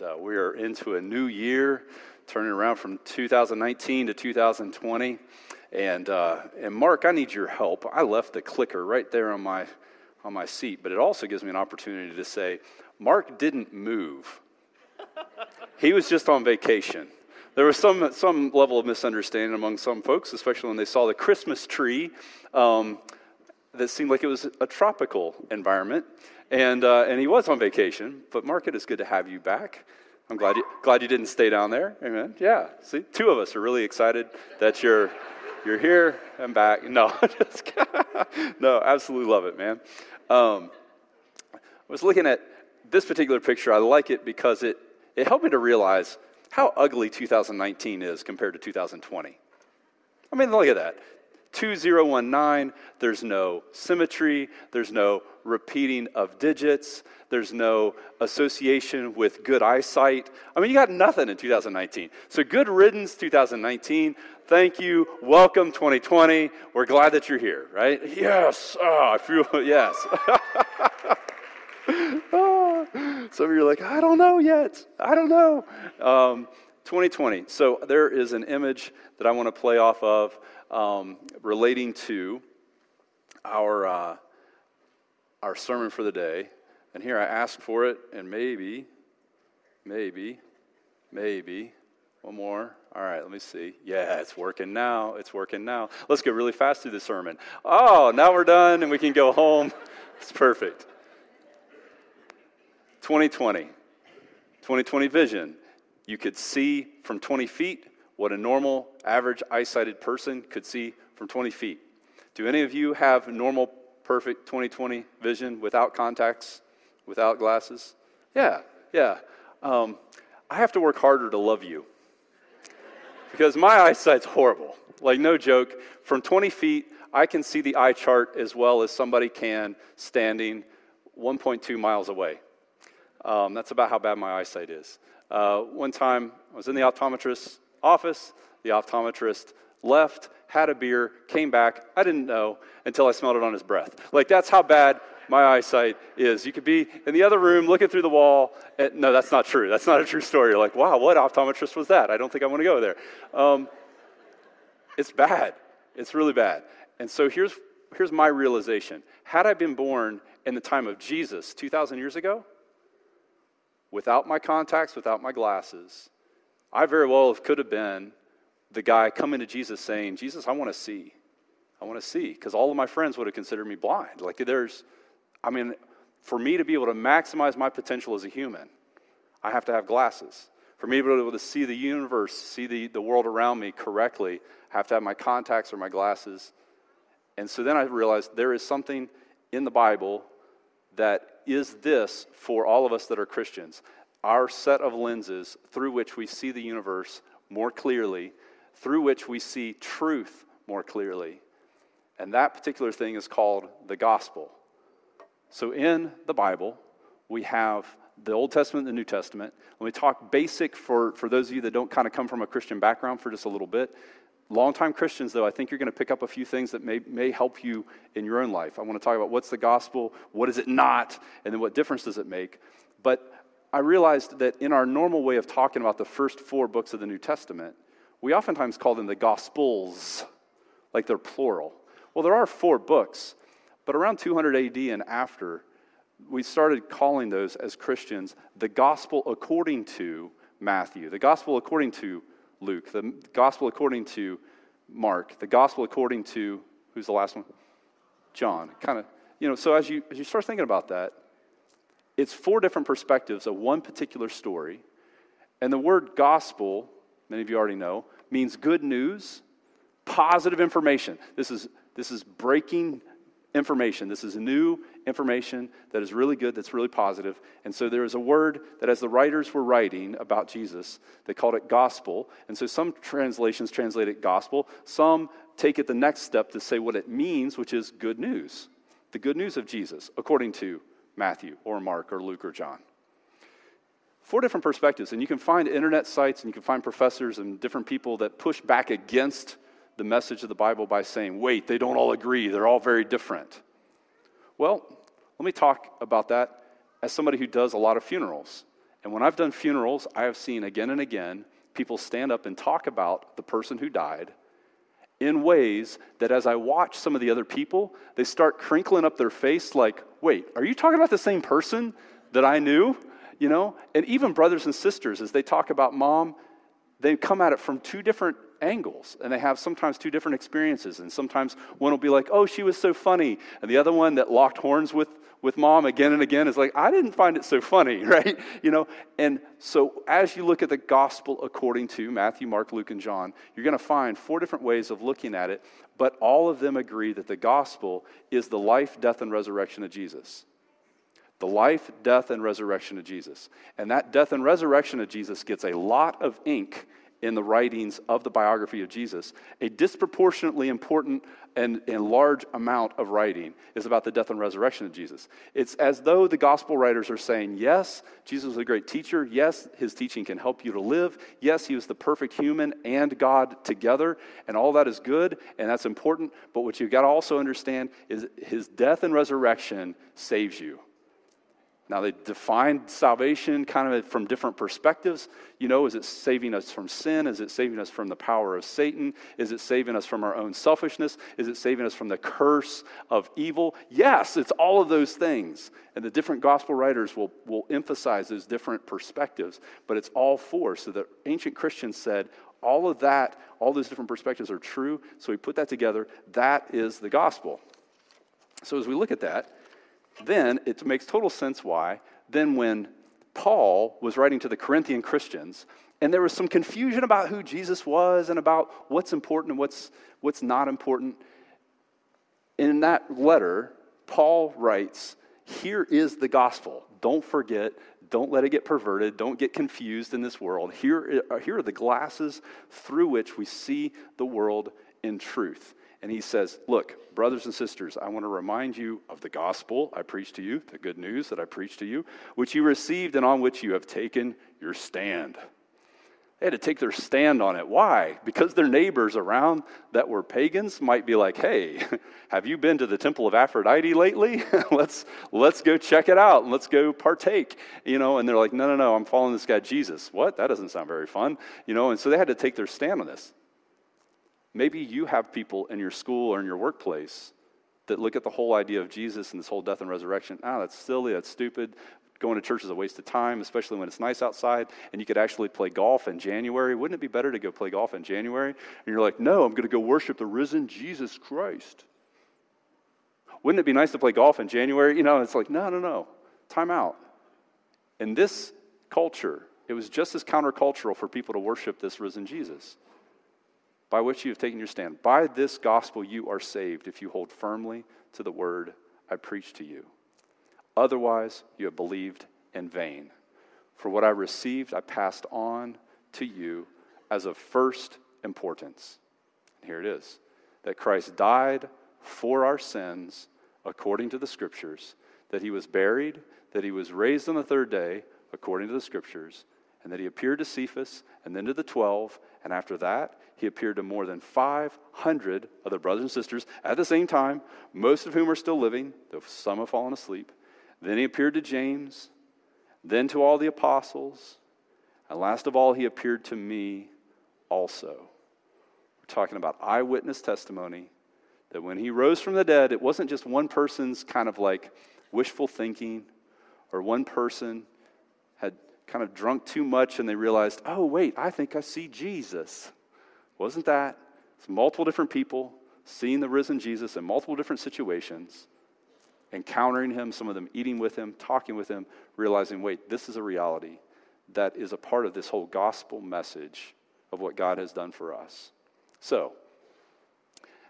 Uh, we are into a new year, turning around from 2019 to 2020. And, uh, and Mark, I need your help. I left the clicker right there on my, on my seat, but it also gives me an opportunity to say, Mark didn't move. he was just on vacation. There was some, some level of misunderstanding among some folks, especially when they saw the Christmas tree um, that seemed like it was a tropical environment. And, uh, and he was on vacation, but Mark, it is good to have you back. I'm glad you, glad you didn't stay down there. Amen. Yeah. See, two of us are really excited that you're, you're here and back. No, just, no, absolutely love it, man. Um, I was looking at this particular picture. I like it because it, it helped me to realize how ugly 2019 is compared to 2020. I mean, look at that. 2019, there's no symmetry, there's no repeating of digits, there's no association with good eyesight. I mean, you got nothing in 2019. So, good riddance 2019. Thank you. Welcome 2020. We're glad that you're here, right? Yes. Oh, I feel, yes. oh, some of you are like, I don't know yet. I don't know. Um, 2020. So, there is an image that I want to play off of um, relating to our, uh, our sermon for the day. And here I ask for it, and maybe, maybe, maybe, one more. All right, let me see. Yeah, it's working now. It's working now. Let's go really fast through the sermon. Oh, now we're done and we can go home. It's perfect. 2020. 2020 vision. You could see from 20 feet what a normal, average eyesighted person could see from 20 feet. Do any of you have normal, perfect 2020 vision without contacts, without glasses? Yeah, yeah. Um, I have to work harder to love you because my eyesight's horrible. Like, no joke. From 20 feet, I can see the eye chart as well as somebody can standing 1.2 miles away. Um, that's about how bad my eyesight is. Uh, one time, I was in the optometrist's office. The optometrist left, had a beer, came back. I didn't know until I smelled it on his breath. Like, that's how bad my eyesight is. You could be in the other room looking through the wall. And, no, that's not true. That's not a true story. You're like, wow, what optometrist was that? I don't think I want to go there. Um, it's bad. It's really bad. And so here's, here's my realization. Had I been born in the time of Jesus 2,000 years ago, without my contacts, without my glasses, I very well could have been the guy coming to Jesus saying, Jesus, I want to see. I want to see. Because all of my friends would have considered me blind. Like, there's, I mean, for me to be able to maximize my potential as a human, I have to have glasses. For me to be able to see the universe, see the, the world around me correctly, I have to have my contacts or my glasses. And so then I realized there is something in the Bible that is this for all of us that are Christians our set of lenses through which we see the universe more clearly, through which we see truth more clearly. And that particular thing is called the gospel. So in the Bible, we have the Old Testament and the New Testament. Let me talk basic for, for those of you that don't kind of come from a Christian background for just a little bit. Longtime Christians, though, I think you're going to pick up a few things that may, may help you in your own life. I want to talk about what's the gospel, what is it not, and then what difference does it make. But I realized that in our normal way of talking about the first four books of the New Testament, we oftentimes call them the Gospels, like they're plural. Well, there are four books, but around 200 AD and after, we started calling those as Christians the Gospel according to Matthew, the Gospel according to Luke, the Gospel according to Mark, the Gospel according to, who's the last one? John. Kind of, you know, so as you, as you start thinking about that, it's four different perspectives of one particular story. And the word gospel, many of you already know, means good news, positive information. This is, this is breaking information. This is new information that is really good, that's really positive. And so there is a word that, as the writers were writing about Jesus, they called it gospel. And so some translations translate it gospel, some take it the next step to say what it means, which is good news. The good news of Jesus, according to Matthew or Mark or Luke or John. Four different perspectives, and you can find internet sites and you can find professors and different people that push back against the message of the Bible by saying, wait, they don't all agree, they're all very different. Well, let me talk about that as somebody who does a lot of funerals. And when I've done funerals, I have seen again and again people stand up and talk about the person who died in ways that as I watch some of the other people, they start crinkling up their face like, wait, are you talking about the same person that I knew? You know? And even brothers and sisters, as they talk about mom, they come at it from two different angles and they have sometimes two different experiences and sometimes one will be like oh she was so funny and the other one that locked horns with with mom again and again is like i didn't find it so funny right? You know? And so as you look at the gospel according to matthew mark luke and john you're going to find four different ways of looking at it but all of them agree that the gospel is the life death and resurrection of jesus. The life death and resurrection of jesus. And that death and resurrection of jesus gets a lot of ink in the writings of the biography of Jesus, a disproportionately important and, and, large amount of writing is about the death and resurrection of Jesus. It's as though the gospel writers are saying, yes, Jesus was a great teacher. Yes, his teaching can help you to live. Yes, he was the perfect human and God together, and all that is good and that's important. But what you've got to also understand is his death and resurrection saves you. Now, they define salvation kind of from different perspectives. You know, is it saving us from sin? Is it saving us from the power of Satan? Is it saving us from our own selfishness? Is it saving us from the curse of evil? Yes, it's all of those things. And the different gospel writers will, will emphasize those different perspectives, but it's all four. So the ancient Christians said, all of that, all those different perspectives are true. So we put that together. That is the gospel. So as we look at that, then it makes total sense why, then when Paul was writing to the Corinthian Christians, and there was some confusion about who Jesus was and about what's important and what's, what's not important. In that letter, Paul writes, Here is the gospel. Don't forget, don't let it get perverted, don't get confused in this world. Here, uh, here are the glasses through which we see the world in truth. And he says, Look, brothers and sisters, I want to remind you of the gospel I preached to you, the good news that I preached to you, which you received and on which you have taken your stand. They had to take their stand on it. Why? Because their neighbors around that were pagans might be like, hey, have you been to the temple of Aphrodite lately? let's, let's go check it out and let's go partake. You know, and they're like, no, no, no, I'm following this guy Jesus. What? That doesn't sound very fun. You know, and so they had to take their stand on this. Maybe you have people in your school or in your workplace that look at the whole idea of Jesus and this whole death and resurrection. Ah, that's silly, that's stupid. Going to church is a waste of time, especially when it's nice outside and you could actually play golf in January. Wouldn't it be better to go play golf in January? And you're like, no, I'm going to go worship the risen Jesus Christ. Wouldn't it be nice to play golf in January? You know, it's like, no, no, no. Time out. In this culture, it was just as countercultural for people to worship this risen Jesus by which you have taken your stand. By this gospel you are saved if you hold firmly to the word I preach to you. Otherwise, you have believed in vain. For what I received, I passed on to you as of first importance. And here it is that Christ died for our sins according to the Scriptures, that he was buried, that he was raised on the third day according to the Scriptures, and that he appeared to Cephas and then to the twelve, and after that, he appeared to more than 500 other brothers and sisters at the same time, most of whom are still living, though some have fallen asleep. Then he appeared to James, then to all the apostles, and last of all, he appeared to me also. We're talking about eyewitness testimony that when he rose from the dead, it wasn't just one person's kind of like wishful thinking or one person had kind of drunk too much and they realized, oh, wait, I think I see Jesus. Wasn't that? It's multiple different people seeing the risen Jesus in multiple different situations, encountering him, some of them eating with him, talking with him, realizing, wait, this is a reality that is a part of this whole gospel message of what God has done for us. So,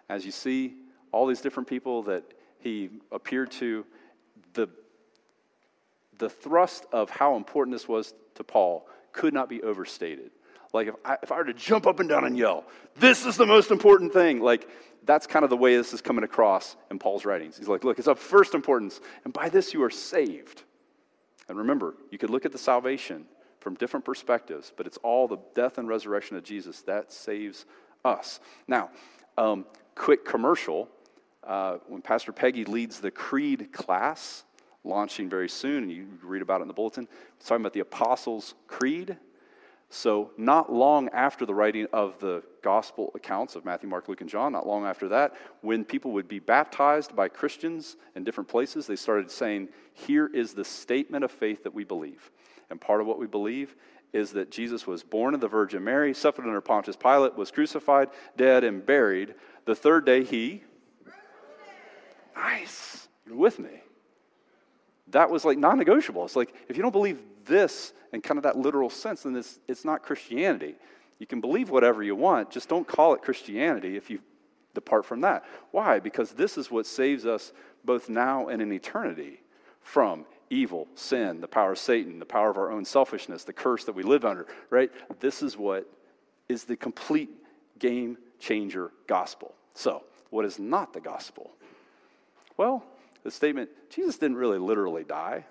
as you see all these different people that he appeared to, the, the thrust of how important this was to Paul could not be overstated. Like if I, if I were to jump up and down and yell, this is the most important thing, like that's kind of the way this is coming across in Paul's writings. He's like, look, it's of first importance, and by this you are saved. And remember, you could look at the salvation from different perspectives, but it's all the death and resurrection of Jesus that saves us. Now, um, quick commercial. Uh, when Pastor Peggy leads the Creed class, launching very soon, and you read about it in the bulletin. It's talking about the Apostles' Creed. So, not long after the writing of the gospel accounts of Matthew, Mark, Luke, and John, not long after that, when people would be baptized by Christians in different places, they started saying, Here is the statement of faith that we believe. And part of what we believe is that Jesus was born of the Virgin Mary, suffered under Pontius Pilate, was crucified, dead, and buried. The third day he. Nice. You're with me. That was like non negotiable. It's like, if you don't believe this in kind of that literal sense, then it's, it's not Christianity. You can believe whatever you want, just don't call it Christianity if you depart from that. Why? Because this is what saves us both now and in eternity from evil, sin, the power of Satan, the power of our own selfishness, the curse that we live under, right? This is what is the complete game changer gospel. So, what is not the gospel? Well, the statement Jesus didn't really literally die.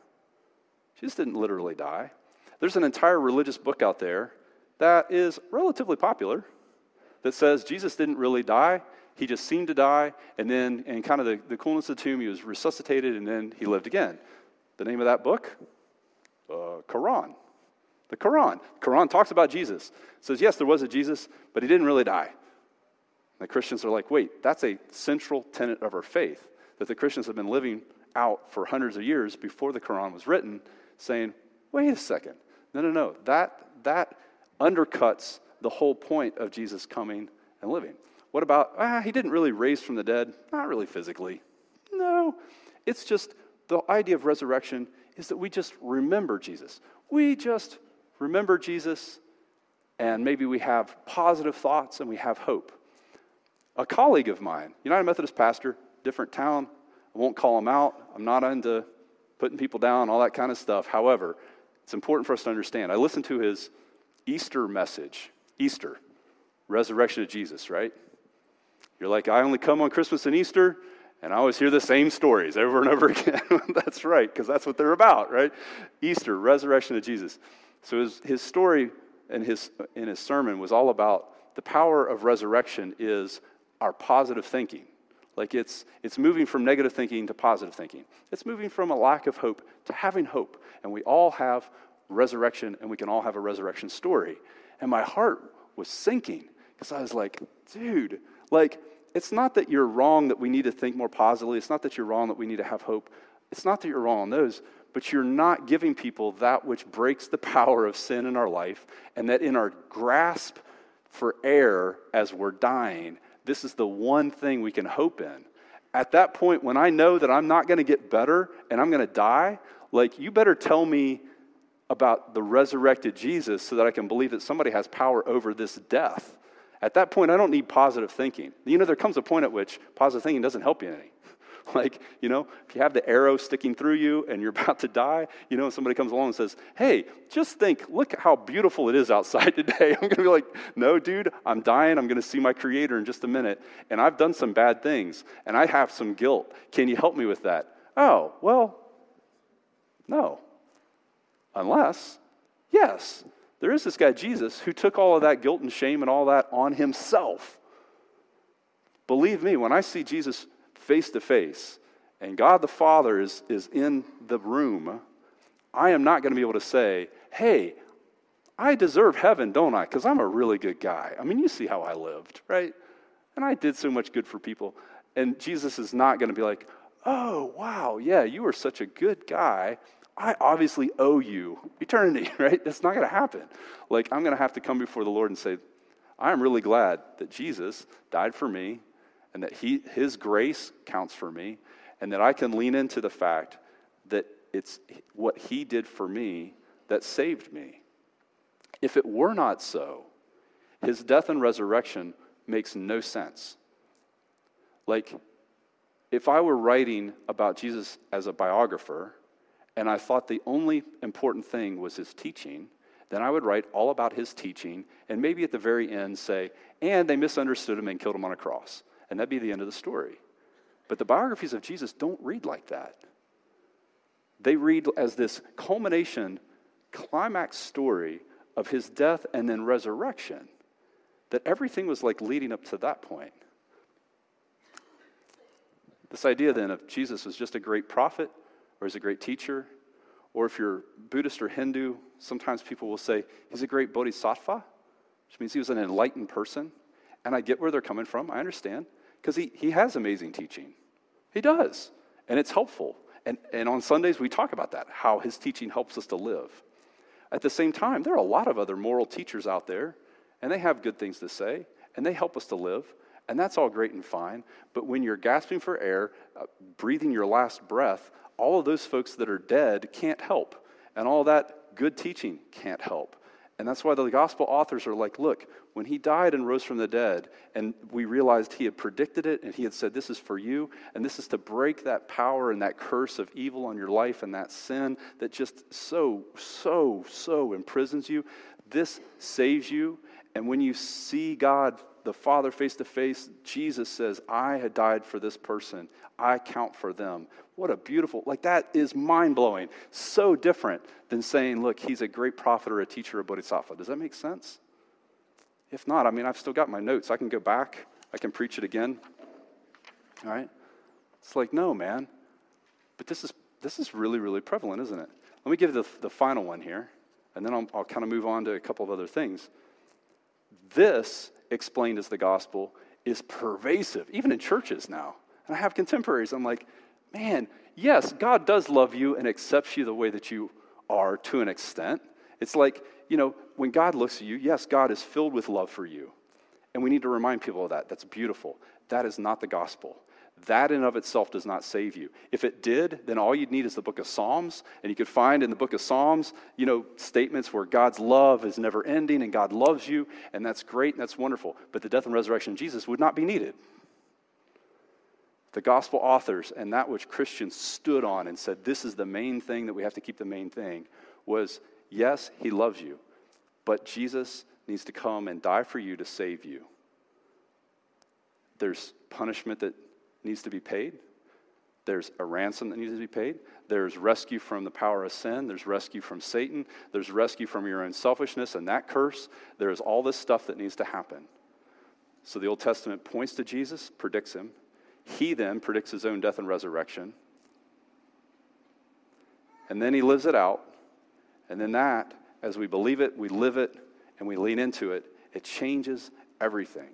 Jesus didn't literally die. There's an entire religious book out there that is relatively popular that says Jesus didn't really die. He just seemed to die, and then, in kind of the, the coolness of the tomb, he was resuscitated, and then he lived again. The name of that book? Uh, Quran. The Quran. Quran talks about Jesus. Says, yes, there was a Jesus, but he didn't really die. The Christians are like, wait, that's a central tenet of our faith that the Christians have been living out for hundreds of years before the Quran was written, saying, wait a second. No, no, no. That, that undercuts the whole point of Jesus coming and living. What about, ah, he didn't really raise from the dead? Not really physically. No. It's just the idea of resurrection is that we just remember Jesus. We just remember Jesus, and maybe we have positive thoughts and we have hope. A colleague of mine, United Methodist pastor, different town, I won't call him out. I'm not into putting people down, all that kind of stuff. However, it's important for us to understand. I listened to his Easter message, Easter, resurrection of Jesus, right? You're like, I only come on Christmas and Easter. And I always hear the same stories over and over again. that's right, because that's what they're about, right? Easter, resurrection of Jesus. So his, his story and his, in his sermon was all about the power of resurrection is our positive thinking. Like it's, it's moving from negative thinking to positive thinking. It's moving from a lack of hope to having hope. And we all have resurrection, and we can all have a resurrection story. And my heart was sinking because I was like, dude, like, it's not that you're wrong that we need to think more positively. It's not that you're wrong that we need to have hope. It's not that you're wrong on those, but you're not giving people that which breaks the power of sin in our life, and that in our grasp for air as we're dying, this is the one thing we can hope in. At that point, when I know that I'm not going to get better and I'm going to die, like, you better tell me about the resurrected Jesus so that I can believe that somebody has power over this death. At that point, I don't need positive thinking. You know, there comes a point at which positive thinking doesn't help you any. Like, you know, if you have the arrow sticking through you and you're about to die, you know, somebody comes along and says, Hey, just think, look how beautiful it is outside today. I'm going to be like, No, dude, I'm dying. I'm going to see my creator in just a minute. And I've done some bad things and I have some guilt. Can you help me with that? Oh, well, no. Unless, yes, there is this guy, Jesus, who took all of that guilt and shame and all that on himself. Believe me, when I see Jesus face to face and God the Father is, is in the room, I am not going to be able to say, hey, I deserve heaven, don't I? Because I'm a really good guy. I mean, you see how I lived, right? And I did so much good for people. And Jesus is not going to be like, oh, wow, yeah, you were such a good guy. I obviously owe you eternity, right? That's not going to happen. Like, I'm going to have to come before the Lord and say, I'm really glad that Jesus died for me and that he, His grace counts for me, and that I can lean into the fact that it's what He did for me that saved me. If it were not so, His death and resurrection makes no sense. Like, if I were writing about Jesus as a biographer, and I thought the only important thing was his teaching, then I would write all about his teaching and maybe at the very end say, and they misunderstood him and killed him on a cross. And that'd be the end of the story. But the biographies of Jesus don't read like that. They read as this culmination, climax story of his death and then resurrection. That everything was like leading up to that point. This idea then of Jesus was just a great prophet or he's a great teacher. Or if you're Buddhist or Hindu, sometimes people will say he's a great bodhisattva, which means he was an enlightened person. And I get where they're coming from. I understand. Because he, he has amazing teaching. He does. And it's helpful. And, and on Sundays, we talk about that, how his teaching helps us to live. At the same time, there are a lot of other moral teachers out there, and they have good things to say, and they help us to live. And that's all great and fine. But when you're gasping for air, uh, breathing your last breath, all of those folks that are dead can't help. And all that good teaching can't help. And that's why the gospel authors are like, look, when he died and rose from the dead, and we realized he had predicted it and he had said, this is for you, and this is to break that power and that curse of evil on your life and that sin that just so, so, so imprisons you. This saves you. And when you see God the Father face to face, Jesus says, I had died for this person. I count for them. What a beautiful, like that is mind blowing. So different than saying, look, he's a great prophet or a teacher a bodhisattva. Does that make sense? If not, I mean, I've still got my notes. I can go back, I can preach it again. All right? It's like, no, man. But this is, this is really, really prevalent, isn't it? Let me give the, the final one here, and then I'll, I'll kind of move on to a couple of other things. This explained as the gospel is pervasive, even in churches now. And I have contemporaries. I'm like, man, yes, God does love you and accepts you the way that you are to an extent. It's like, you know, when God looks at you, yes, God is filled with love for you. And we need to remind people of that. That's beautiful. That is not the gospel. That in of itself does not save you. If it did, then all you'd need is the book of Psalms, and you could find in the book of Psalms, you know, statements where God's love is never ending and God loves you, and that's great and that's wonderful. But the death and resurrection of Jesus would not be needed. The gospel authors and that which Christians stood on and said, this is the main thing that we have to keep the main thing, was yes, he loves you, but Jesus needs to come and die for you to save you. There's punishment that needs to be paid. There's a ransom that needs to be paid. There's rescue from the power of sin. There's rescue from Satan. There's rescue from your own selfishness and that curse. There's all this stuff that needs to happen. So the Old Testament points to Jesus, predicts him. He then predicts his own death and resurrection. And then he lives it out. And then that, as we believe it, we live it, and we lean into it, it changes everything.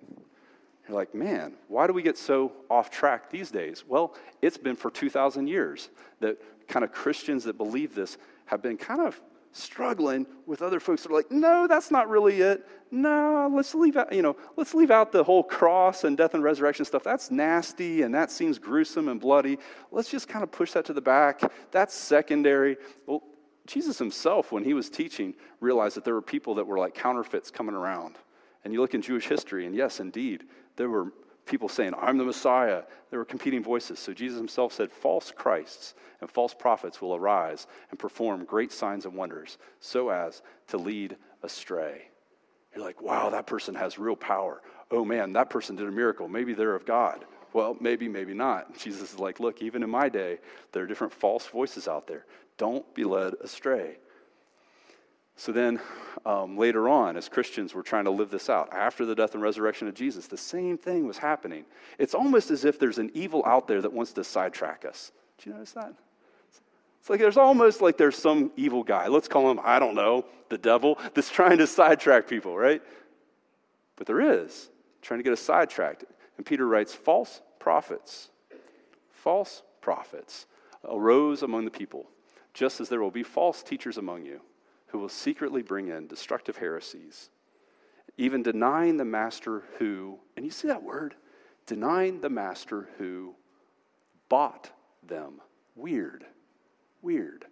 You're like, man, why do we get so off track these days? Well, it's been for 2,000 years that kind of Christians that believe this have been kind of struggling with other folks that are like, no, that's not really it. No, let's leave out, you know, let's leave out the whole cross and death and resurrection stuff. That's nasty and that seems gruesome and bloody. Let's just kind of push that to the back. That's secondary. Well, Jesus himself, when he was teaching, realized that there were people that were like counterfeits coming around. And you look in Jewish history, and yes, indeed, there were people saying, I'm the Messiah. There were competing voices. So Jesus himself said, False Christs and false prophets will arise and perform great signs and wonders so as to lead astray. You're like, wow, that person has real power. Oh man, that person did a miracle. Maybe they're of God. Well, maybe, maybe not. Jesus is like, look, even in my day, there are different false voices out there. Don't be led astray. So then, um, later on, as Christians, we're trying to live this out. After the death and resurrection of Jesus, the same thing was happening. It's almost as if there's an evil out there that wants to sidetrack us. Do you notice that? It's like there's almost like there's some evil guy. Let's call him, I don't know, the devil, that's trying to sidetrack people, right? But there is, trying to get us sidetracked. And Peter writes, false prophets, false prophets arose among the people, just as there will be false teachers among you who will secretly bring in destructive heresies, even denying the master who, and you see that word, denying the master who bought them. Weird. Weird.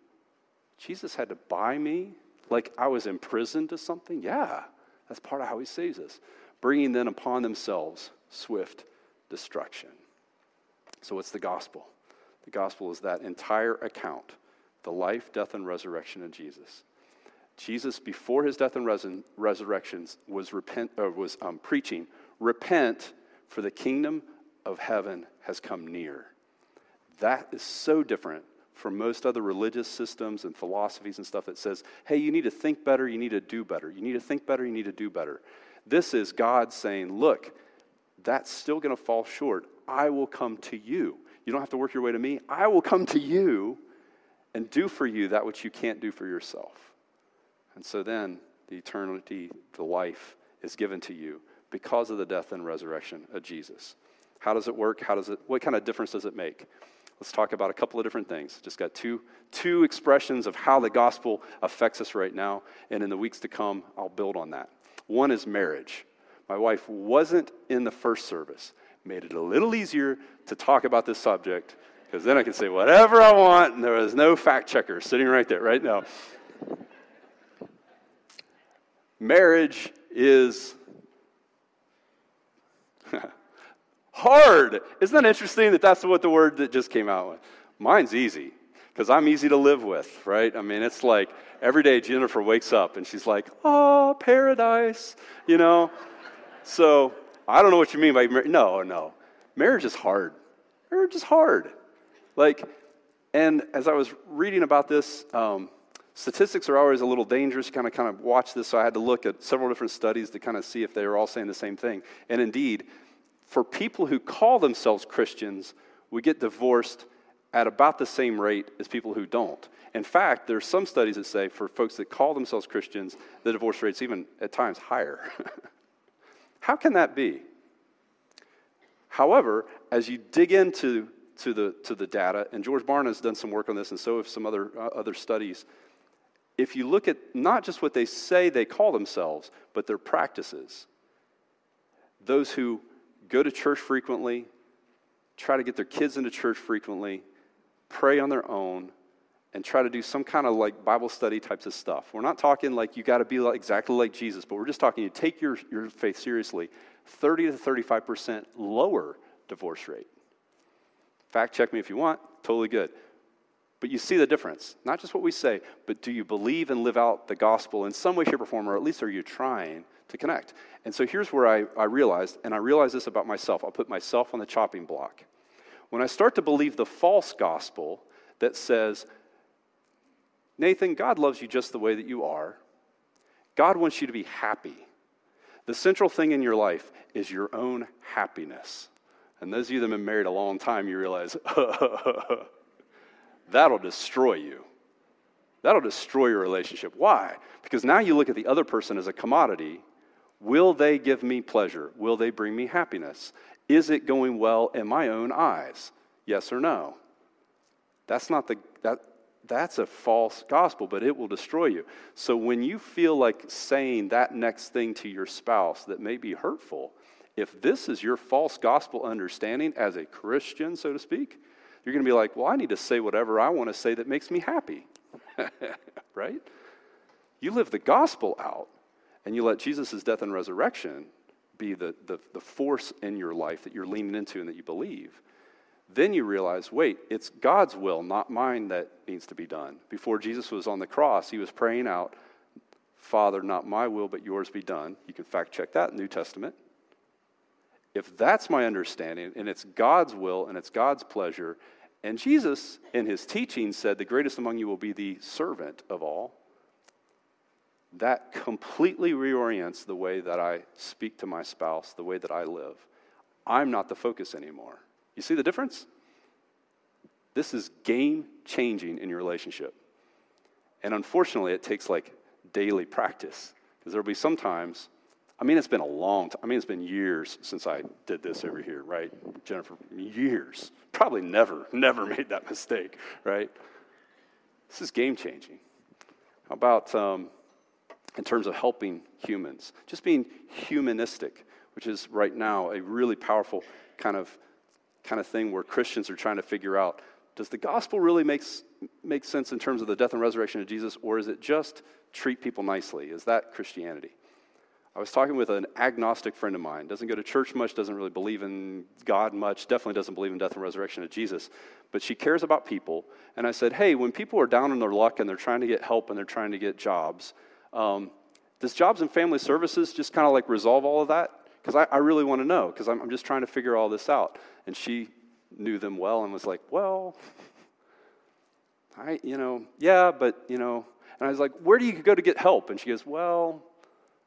Jesus had to buy me like I was imprisoned to something? Yeah, that's part of how he saves us, bringing then upon themselves swift destruction. So, what's the gospel? The gospel is that entire account the life, death, and resurrection of Jesus. Jesus, before his death and res- resurrection, was, repent, uh, was um, preaching, Repent, for the kingdom of heaven has come near. That is so different from most other religious systems and philosophies and stuff that says, hey, you need to think better, you need to do better. You need to think better, you need to do better. This is God saying, look, that's still going to fall short. I will come to you. You don't have to work your way to me. I will come to you and do for you that which you can't do for yourself. And so then the eternity, the life is given to you because of the death and resurrection of Jesus. How does it work? How does it, what kind of difference does it make? Let's talk about a couple of different things. Just got two, two expressions of how the gospel affects us right now, and in the weeks to come, I'll build on that. One is marriage. My wife wasn't in the first service, made it a little easier to talk about this subject because then I can say whatever I want, and there was no fact checker sitting right there, right now. Marriage is hard. Isn't that interesting that that's what the word that just came out with? Mine's easy because I'm easy to live with, right? I mean, it's like every day Jennifer wakes up and she's like, oh, paradise, you know? So I don't know what you mean by mar- no, no. Marriage is hard. Marriage is hard. Like, and as I was reading about this, um, statistics are always a little dangerous. You kind of kind of watch this, so I had to look at several different studies to kind of see if they were all saying the same thing. And indeed, for people who call themselves Christians, we get divorced at about the same rate as people who don't. In fact, there are some studies that say for folks that call themselves Christians, the divorce rate's even at times higher. How can that be? However, as you dig into to the, to the data, and George Barna has done some work on this, and so have some other, uh, other studies. If you look at not just what they say they call themselves, but their practices, those who go to church frequently, try to get their kids into church frequently, pray on their own, and try to do some kind of like Bible study types of stuff. We're not talking like you got to be like, exactly like Jesus, but we're just talking you take your, your faith seriously. 30 to 35% lower divorce rate. Fact check me if you want, totally good. But you see the difference. Not just what we say, but do you believe and live out the gospel in some way, shape, or form, or at least are you trying to connect? And so here's where I, I realized, and I realized this about myself. I'll put myself on the chopping block. When I start to believe the false gospel that says, Nathan, God loves you just the way that you are, God wants you to be happy. The central thing in your life is your own happiness. And those of you that have been married a long time, you realize that'll destroy you. That'll destroy your relationship. Why? Because now you look at the other person as a commodity. Will they give me pleasure? Will they bring me happiness? Is it going well in my own eyes? Yes or no? That's not the that that's a false gospel, but it will destroy you. So when you feel like saying that next thing to your spouse that may be hurtful, if this is your false gospel understanding as a Christian, so to speak, you're going to be like, well, I need to say whatever I want to say that makes me happy. right? You live the gospel out and you let Jesus' death and resurrection be the, the, the force in your life that you're leaning into and that you believe. Then you realize, wait, it's God's will, not mine, that needs to be done. Before Jesus was on the cross, he was praying out, Father, not my will, but yours be done. You can fact check that in New Testament. If that's my understanding, and it's God's will and it's God's pleasure, and Jesus in his teaching said, The greatest among you will be the servant of all, that completely reorients the way that I speak to my spouse, the way that I live. I'm not the focus anymore. You see the difference? This is game changing in your relationship. And unfortunately, it takes like daily practice because there'll be some times I mean, it's been a long time. I mean, it's been years since I did this over here, right? Jennifer, years. Probably never, never made that mistake, right? This is game changing. How about um, in terms of helping humans? Just being humanistic, which is right now a really powerful kind of, kind of thing where Christians are trying to figure out does the gospel really make, make sense in terms of the death and resurrection of Jesus, or is it just treat people nicely? Is that Christianity? I was talking with an agnostic friend of mine, doesn't go to church much, doesn't really believe in God much, definitely doesn't believe in death and resurrection of Jesus, but she cares about people. And I said, hey, when people are down on their luck and they're trying to get help and they're trying to get jobs, um, does jobs and family services just kind of like resolve all of that? Because I, I, really want to know, because I'm, I'm just trying to figure all this out. And she knew them well and was like, well, I, you know, yeah, but, you know, and I was like, where do you go to get help? And she goes, well,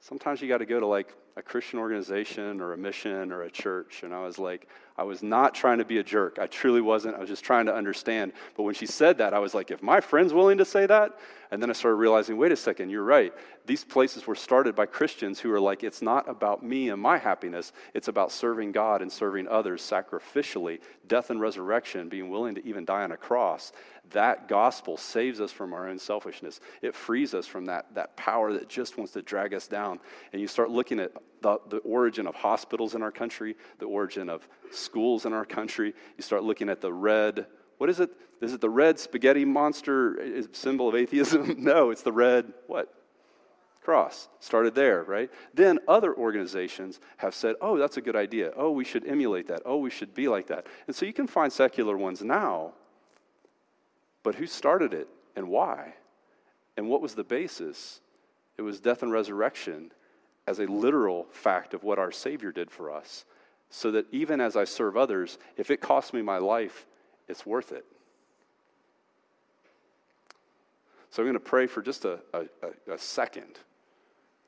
Sometimes you got to go to like a Christian organization or a mission or a church. And I was like, I was not trying to be a jerk. I truly wasn't. I was just trying to understand. But when she said that, I was like, if my friend's willing to say that, and then I started realizing, wait a second, you're right. These places were started by Christians who are like, it's not about me and my happiness, it's about serving God and serving others sacrificially, death and resurrection, being willing to even die on a cross. That gospel saves us from our own selfishness. It frees us from that, that power that just wants to drag us down. And you start looking at the, the origin of hospitals in our country, the origin of schools in our country. You start looking at the red, what is it? Is it the red spaghetti monster eh, symbol of atheism? no, it's the red, what? Cross. Started there, right? Then other organizations have said, oh, that's a good idea. Oh, we should emulate that. Oh, we should be like that. And so you can find secular ones now, but who started it and why? And what was the basis? It was death and resurrection as a literal fact of what our Savior did for us so that even as I serve others, if it costs me my life, it's worth it. So I'm going to pray for just a, a, a second,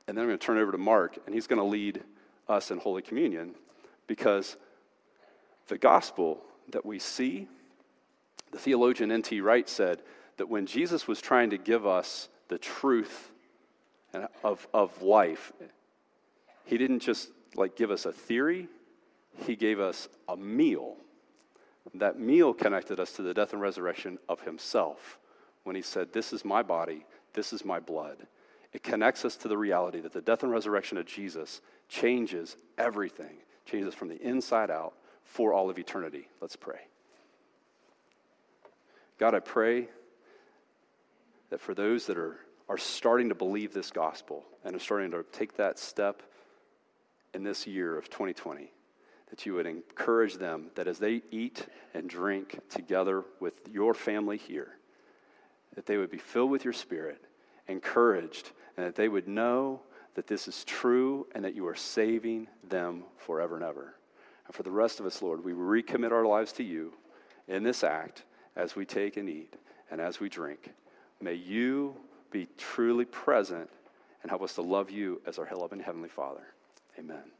and then I'm going to turn over to Mark, and he's going to lead us in Holy Communion because the gospel that we see, the theologian N.T. Wright said that when Jesus was trying to give us the truth of, of life, he didn't just like give us a theory, he gave us a meal. That meal connected us to the death and resurrection of himself when he said, This is my body, this is my blood. It connects us to the reality that the death and resurrection of Jesus changes everything, changes from the inside out for all of eternity. Let's pray. God, I pray that for those that are, are starting to believe this gospel and are starting to take that step in this year of 2020, that you would encourage them that as they eat and drink together with your family here, that they would be filled with your spirit, encouraged, and that they would know that this is true and that you are saving them forever and ever. And for the rest of us, Lord, we recommit our lives to you in this act as we take and eat and as we drink. May you be truly present and help us to love you as our beloved Heavenly Father. Amen.